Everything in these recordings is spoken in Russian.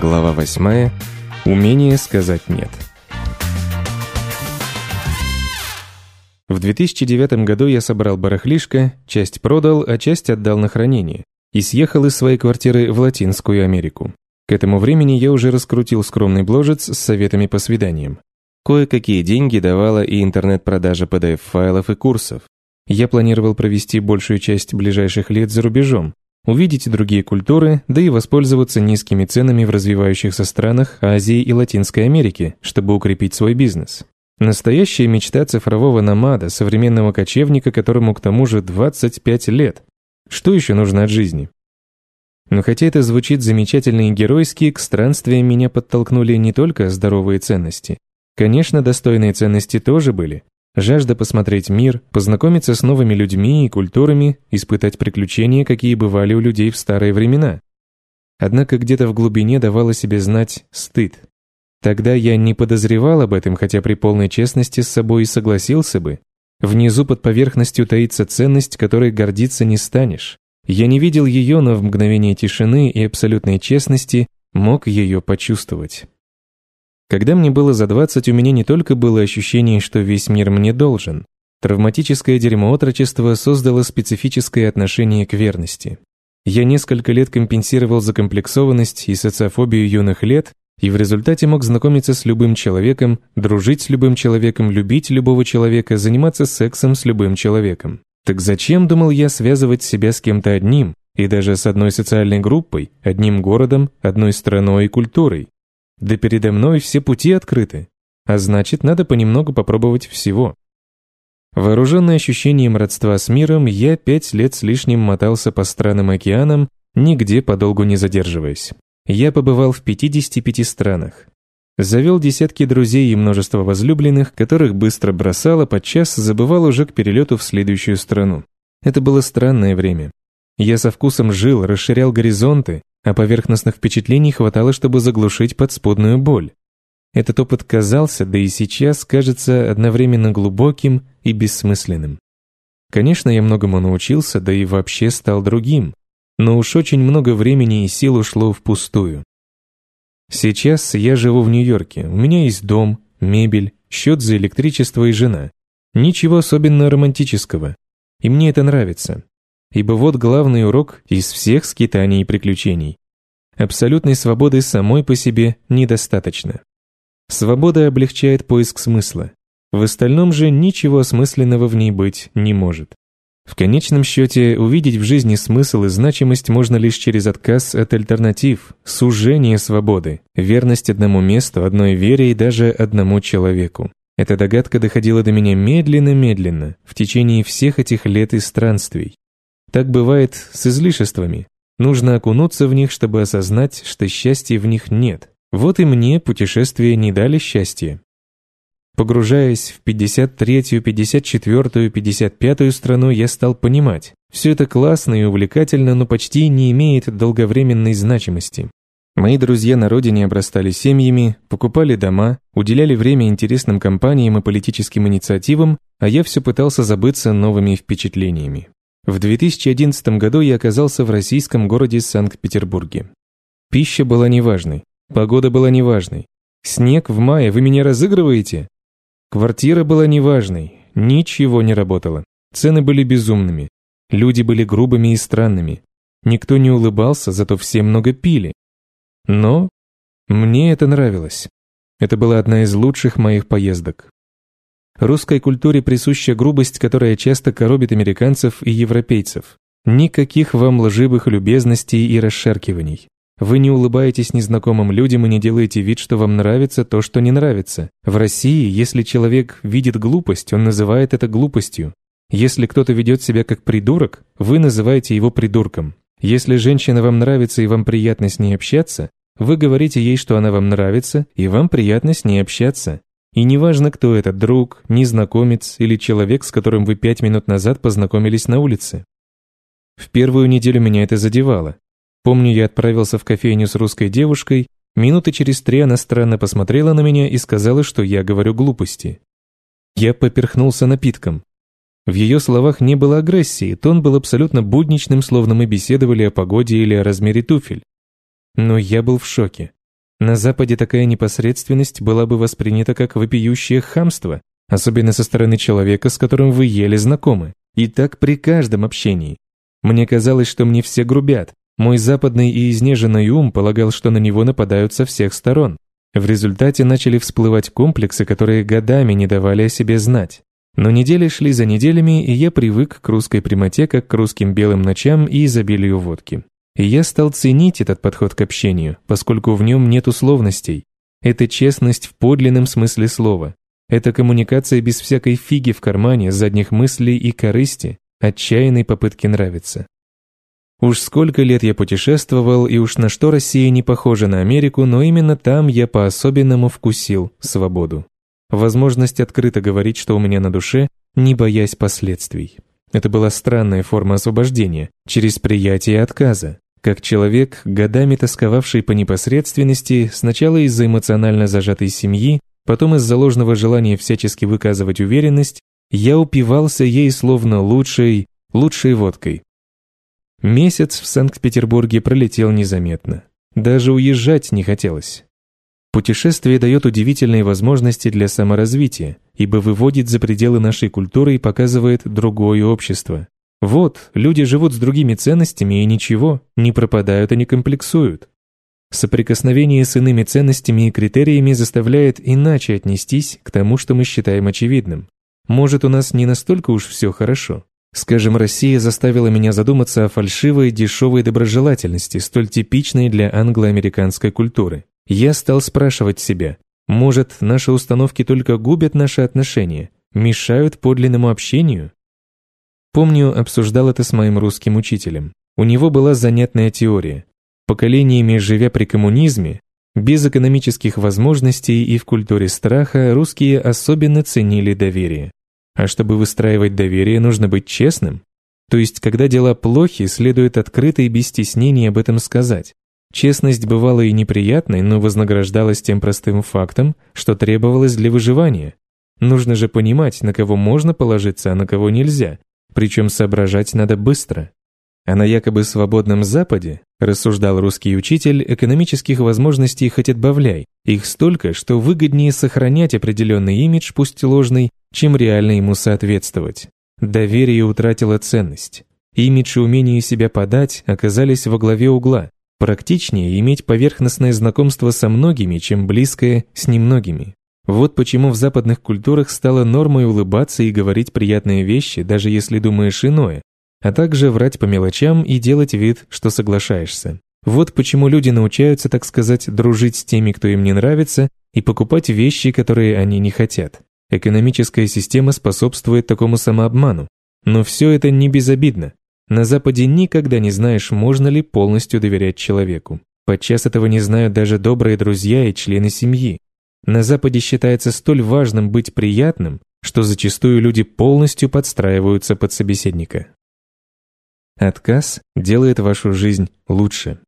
Глава 8. Умение сказать «нет». В 2009 году я собрал барахлишко, часть продал, а часть отдал на хранение и съехал из своей квартиры в Латинскую Америку. К этому времени я уже раскрутил скромный бложец с советами по свиданиям. Кое-какие деньги давала и интернет-продажа PDF-файлов и курсов. Я планировал провести большую часть ближайших лет за рубежом, увидеть другие культуры, да и воспользоваться низкими ценами в развивающихся странах Азии и Латинской Америки, чтобы укрепить свой бизнес. Настоящая мечта цифрового намада, современного кочевника, которому к тому же 25 лет. Что еще нужно от жизни? Но хотя это звучит замечательно и геройски, к странствиям меня подтолкнули не только здоровые ценности. Конечно, достойные ценности тоже были, Жажда посмотреть мир, познакомиться с новыми людьми и культурами, испытать приключения, какие бывали у людей в старые времена. Однако где-то в глубине давала себе знать стыд. Тогда я не подозревал об этом, хотя при полной честности с собой и согласился бы. Внизу под поверхностью таится ценность, которой гордиться не станешь. Я не видел ее, но в мгновение тишины и абсолютной честности мог ее почувствовать. Когда мне было за 20, у меня не только было ощущение, что весь мир мне должен. Травматическое дерьмо отрочества создало специфическое отношение к верности. Я несколько лет компенсировал закомплексованность и социофобию юных лет, и в результате мог знакомиться с любым человеком, дружить с любым человеком, любить любого человека, заниматься сексом с любым человеком. Так зачем, думал я, связывать себя с кем-то одним, и даже с одной социальной группой, одним городом, одной страной и культурой? Да передо мной все пути открыты, а значит, надо понемногу попробовать всего. Вооруженный ощущением родства с миром, я пять лет с лишним мотался по странам океанам, нигде подолгу не задерживаясь. Я побывал в 55 странах. Завел десятки друзей и множество возлюбленных, которых быстро бросал, а подчас забывал уже к перелету в следующую страну. Это было странное время. Я со вкусом жил, расширял горизонты, а поверхностных впечатлений хватало, чтобы заглушить подспудную боль. Этот опыт казался, да и сейчас кажется одновременно глубоким и бессмысленным. Конечно, я многому научился, да и вообще стал другим, но уж очень много времени и сил ушло впустую. Сейчас я живу в Нью-Йорке, у меня есть дом, мебель, счет за электричество и жена. Ничего особенно романтического. И мне это нравится. Ибо вот главный урок из всех скитаний и приключений. Абсолютной свободы самой по себе недостаточно. Свобода облегчает поиск смысла. В остальном же ничего осмысленного в ней быть не может. В конечном счете, увидеть в жизни смысл и значимость можно лишь через отказ от альтернатив, сужение свободы, верность одному месту, одной вере и даже одному человеку. Эта догадка доходила до меня медленно-медленно, в течение всех этих лет и странствий. Так бывает с излишествами. Нужно окунуться в них, чтобы осознать, что счастья в них нет. Вот и мне путешествия не дали счастья. Погружаясь в 53-ю, 54-ю, 55-ю страну, я стал понимать, все это классно и увлекательно, но почти не имеет долговременной значимости. Мои друзья на родине обрастали семьями, покупали дома, уделяли время интересным компаниям и политическим инициативам, а я все пытался забыться новыми впечатлениями. В 2011 году я оказался в российском городе Санкт-Петербурге. Пища была неважной, погода была неважной. Снег в мае, вы меня разыгрываете? Квартира была неважной, ничего не работало. Цены были безумными, люди были грубыми и странными. Никто не улыбался, зато все много пили. Но мне это нравилось. Это была одна из лучших моих поездок. Русской культуре присуща грубость, которая часто коробит американцев и европейцев. Никаких вам лживых любезностей и расшаркиваний. Вы не улыбаетесь незнакомым людям и не делаете вид, что вам нравится то, что не нравится. В России, если человек видит глупость, он называет это глупостью. Если кто-то ведет себя как придурок, вы называете его придурком. Если женщина вам нравится и вам приятно с ней общаться, вы говорите ей, что она вам нравится, и вам приятно с ней общаться. И неважно, кто это, друг, незнакомец или человек, с которым вы пять минут назад познакомились на улице. В первую неделю меня это задевало. Помню, я отправился в кофейню с русской девушкой, минуты через три она странно посмотрела на меня и сказала, что я говорю глупости. Я поперхнулся напитком. В ее словах не было агрессии, тон был абсолютно будничным, словно мы беседовали о погоде или о размере туфель. Но я был в шоке. На Западе такая непосредственность была бы воспринята как вопиющее хамство, особенно со стороны человека, с которым вы еле знакомы. И так при каждом общении. Мне казалось, что мне все грубят. Мой западный и изнеженный ум полагал, что на него нападают со всех сторон. В результате начали всплывать комплексы, которые годами не давали о себе знать. Но недели шли за неделями, и я привык к русской прямоте, как к русским белым ночам и изобилию водки. И я стал ценить этот подход к общению, поскольку в нем нет условностей. Это честность в подлинном смысле слова. Это коммуникация без всякой фиги в кармане, задних мыслей и корысти, отчаянной попытки нравиться. Уж сколько лет я путешествовал, и уж на что Россия не похожа на Америку, но именно там я по-особенному вкусил свободу. Возможность открыто говорить, что у меня на душе, не боясь последствий. Это была странная форма освобождения, через приятие отказа. Как человек, годами тосковавший по непосредственности, сначала из-за эмоционально зажатой семьи, Потом из-за ложного желания всячески выказывать уверенность, я упивался ей словно лучшей, лучшей водкой. Месяц в Санкт-Петербурге пролетел незаметно. Даже уезжать не хотелось. Путешествие дает удивительные возможности для саморазвития, ибо выводит за пределы нашей культуры и показывает другое общество. Вот, люди живут с другими ценностями и ничего, не пропадают и не комплексуют. Соприкосновение с иными ценностями и критериями заставляет иначе отнестись к тому, что мы считаем очевидным. Может, у нас не настолько уж все хорошо. Скажем, Россия заставила меня задуматься о фальшивой, дешевой доброжелательности, столь типичной для англо-американской культуры. Я стал спрашивать себя, может, наши установки только губят наши отношения, мешают подлинному общению? Помню, обсуждал это с моим русским учителем. У него была занятная теория. Поколениями живя при коммунизме, без экономических возможностей и в культуре страха, русские особенно ценили доверие. А чтобы выстраивать доверие, нужно быть честным. То есть, когда дела плохи, следует открыто и без стеснений об этом сказать. Честность бывала и неприятной, но вознаграждалась тем простым фактом, что требовалось для выживания. Нужно же понимать, на кого можно положиться, а на кого нельзя, причем соображать надо быстро. А на якобы свободном Западе, рассуждал русский учитель, экономических возможностей хоть отбавляй, их столько, что выгоднее сохранять определенный имидж, пусть ложный, чем реально ему соответствовать. Доверие утратило ценность. Имидж и умение себя подать оказались во главе угла. Практичнее иметь поверхностное знакомство со многими, чем близкое с немногими. Вот почему в западных культурах стало нормой улыбаться и говорить приятные вещи, даже если думаешь иное, а также врать по мелочам и делать вид, что соглашаешься. Вот почему люди научаются, так сказать, дружить с теми, кто им не нравится, и покупать вещи, которые они не хотят. Экономическая система способствует такому самообману. Но все это не безобидно. На Западе никогда не знаешь, можно ли полностью доверять человеку. Подчас этого не знают даже добрые друзья и члены семьи. На Западе считается столь важным быть приятным, что зачастую люди полностью подстраиваются под собеседника. Отказ делает вашу жизнь лучше.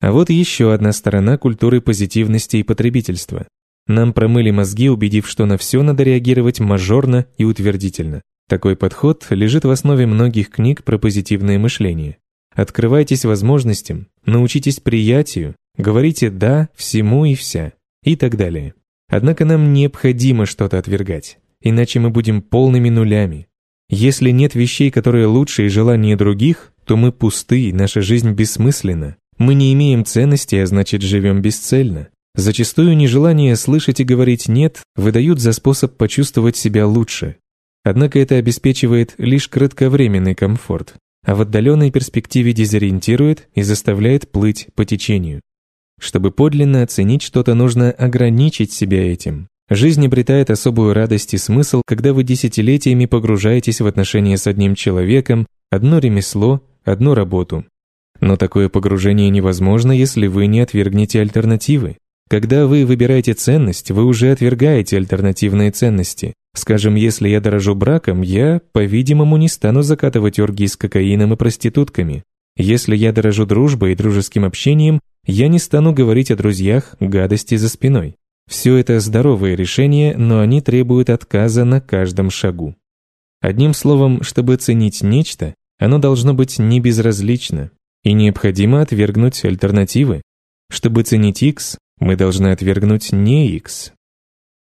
А вот еще одна сторона культуры позитивности и потребительства. Нам промыли мозги, убедив, что на все надо реагировать мажорно и утвердительно. Такой подход лежит в основе многих книг про позитивное мышление. Открывайтесь возможностям, научитесь приятию, говорите «да» всему и вся и так далее. Однако нам необходимо что-то отвергать, иначе мы будем полными нулями, если нет вещей, которые лучше и желания других, то мы пусты, наша жизнь бессмысленна. Мы не имеем ценности, а значит живем бесцельно. Зачастую нежелание слышать и говорить «нет» выдают за способ почувствовать себя лучше. Однако это обеспечивает лишь кратковременный комфорт, а в отдаленной перспективе дезориентирует и заставляет плыть по течению. Чтобы подлинно оценить что-то, нужно ограничить себя этим. Жизнь обретает особую радость и смысл, когда вы десятилетиями погружаетесь в отношения с одним человеком, одно ремесло, одну работу. Но такое погружение невозможно, если вы не отвергнете альтернативы. Когда вы выбираете ценность, вы уже отвергаете альтернативные ценности. Скажем, если я дорожу браком, я, по-видимому, не стану закатывать оргии с кокаином и проститутками. Если я дорожу дружбой и дружеским общением, я не стану говорить о друзьях гадости за спиной. Все это здоровые решения, но они требуют отказа на каждом шагу. Одним словом, чтобы ценить нечто, оно должно быть не безразлично, и необходимо отвергнуть альтернативы. Чтобы ценить X, мы должны отвергнуть не X.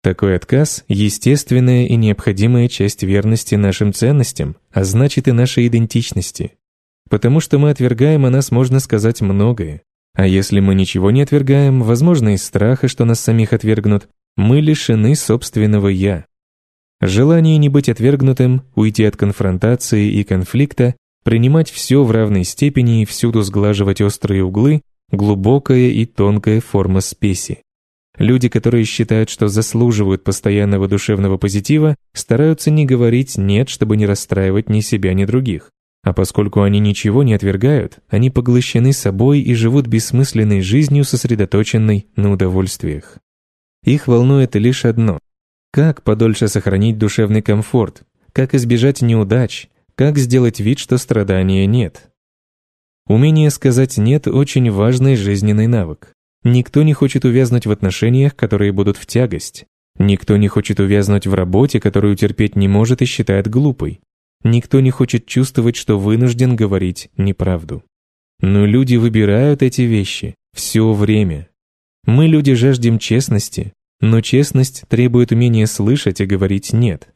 Такой отказ – естественная и необходимая часть верности нашим ценностям, а значит и нашей идентичности. Потому что мы отвергаем о нас, можно сказать, многое. А если мы ничего не отвергаем, возможно, из страха, что нас самих отвергнут, мы лишены собственного «я». Желание не быть отвергнутым, уйти от конфронтации и конфликта, принимать все в равной степени и всюду сглаживать острые углы – глубокая и тонкая форма спеси. Люди, которые считают, что заслуживают постоянного душевного позитива, стараются не говорить «нет», чтобы не расстраивать ни себя, ни других. А поскольку они ничего не отвергают, они поглощены собой и живут бессмысленной жизнью, сосредоточенной на удовольствиях. Их волнует лишь одно – как подольше сохранить душевный комфорт, как избежать неудач, как сделать вид, что страдания нет. Умение сказать «нет» – очень важный жизненный навык. Никто не хочет увязнуть в отношениях, которые будут в тягость. Никто не хочет увязнуть в работе, которую терпеть не может и считает глупой. Никто не хочет чувствовать, что вынужден говорить неправду. Но люди выбирают эти вещи все время. Мы, люди, жаждем честности, но честность требует умения слышать и говорить «нет».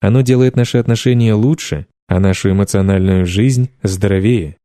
Оно делает наши отношения лучше, а нашу эмоциональную жизнь здоровее.